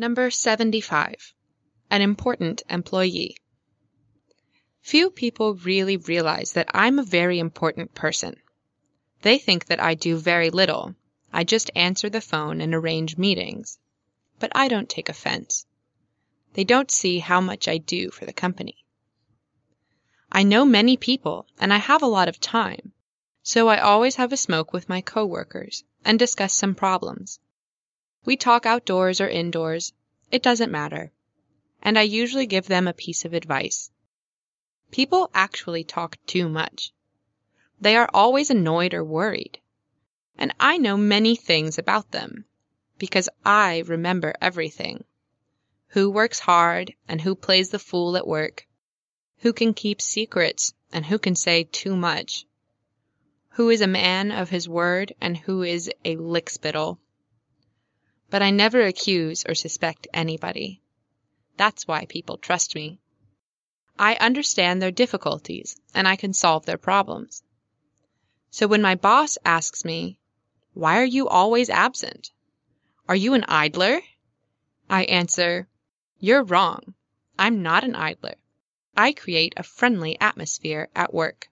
Number 75. An important employee. Few people really realize that I'm a very important person. They think that I do very little. I just answer the phone and arrange meetings. But I don't take offense. They don't see how much I do for the company. I know many people and I have a lot of time, so I always have a smoke with my coworkers and discuss some problems. We talk outdoors or indoors, it doesn't matter, and I usually give them a piece of advice. People actually talk too much. They are always annoyed or worried. And I know many things about them because I remember everything. Who works hard and who plays the fool at work. Who can keep secrets and who can say too much. Who is a man of his word and who is a lickspittle. But I never accuse or suspect anybody. That's why people trust me. I understand their difficulties and I can solve their problems. So when my boss asks me, Why are you always absent? Are you an idler? I answer, You're wrong. I'm not an idler. I create a friendly atmosphere at work.